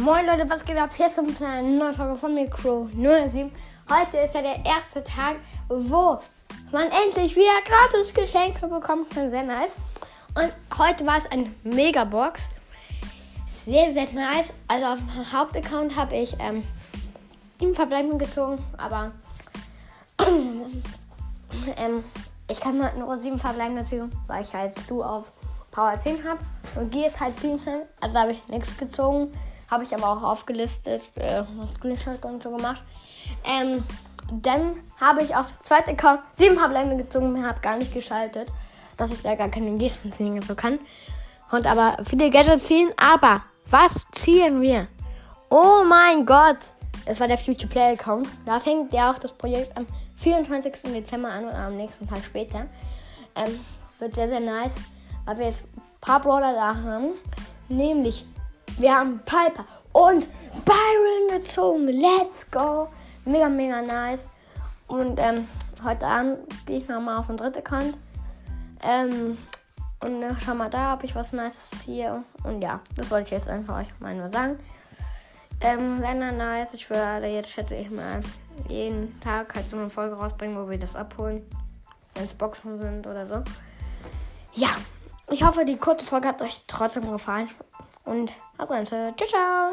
Moin Leute, was geht ab? Hier ist eine neue Folge von Micro 07. Heute ist ja der erste Tag, wo man endlich wieder gratis Geschenke bekommt. Schon sehr nice. Und heute war es ein Megabox. Sehr, sehr nice. Also auf dem Hauptaccount habe ich ähm, sieben Verbleibende gezogen, aber ähm, ich kann halt nur sieben Verbleibende ziehen, weil ich halt du auf Power 10 habe und gehe jetzt halt ziehen kann. Also habe ich nichts gezogen. Habe ich aber auch aufgelistet, äh, Screenshot und so gemacht. Ähm, dann habe ich auf zweiten Account sieben Verbleibende gezogen und habe gar nicht geschaltet, dass ich da gar keine Gesten ziehen so kann. Und aber viele Gadgets ziehen, aber was ziehen wir? Oh mein Gott! Es war der Future Play Account. Da fängt ja auch das Projekt am 24. Dezember an und am nächsten Tag später. Ähm, wird sehr, sehr nice, weil wir jetzt ein paar Brawler da haben. Nämlich wir haben Piper und Byron gezogen. Let's go. Mega, mega nice. Und ähm, heute Abend gehe ich nochmal auf den dritten Account. Ähm, und äh, schau mal da, ob ich was Nices hier. Und ja, das wollte ich jetzt einfach euch mal nur sagen. Ähm, Länder nice. Ich werde jetzt, schätze ich mal, jeden Tag halt so eine Folge rausbringen, wo wir das abholen. Wenn es Boxen sind oder so. Ja, ich hoffe, die kurze Folge hat euch trotzdem gefallen. Und haut rein. Ciao, ciao.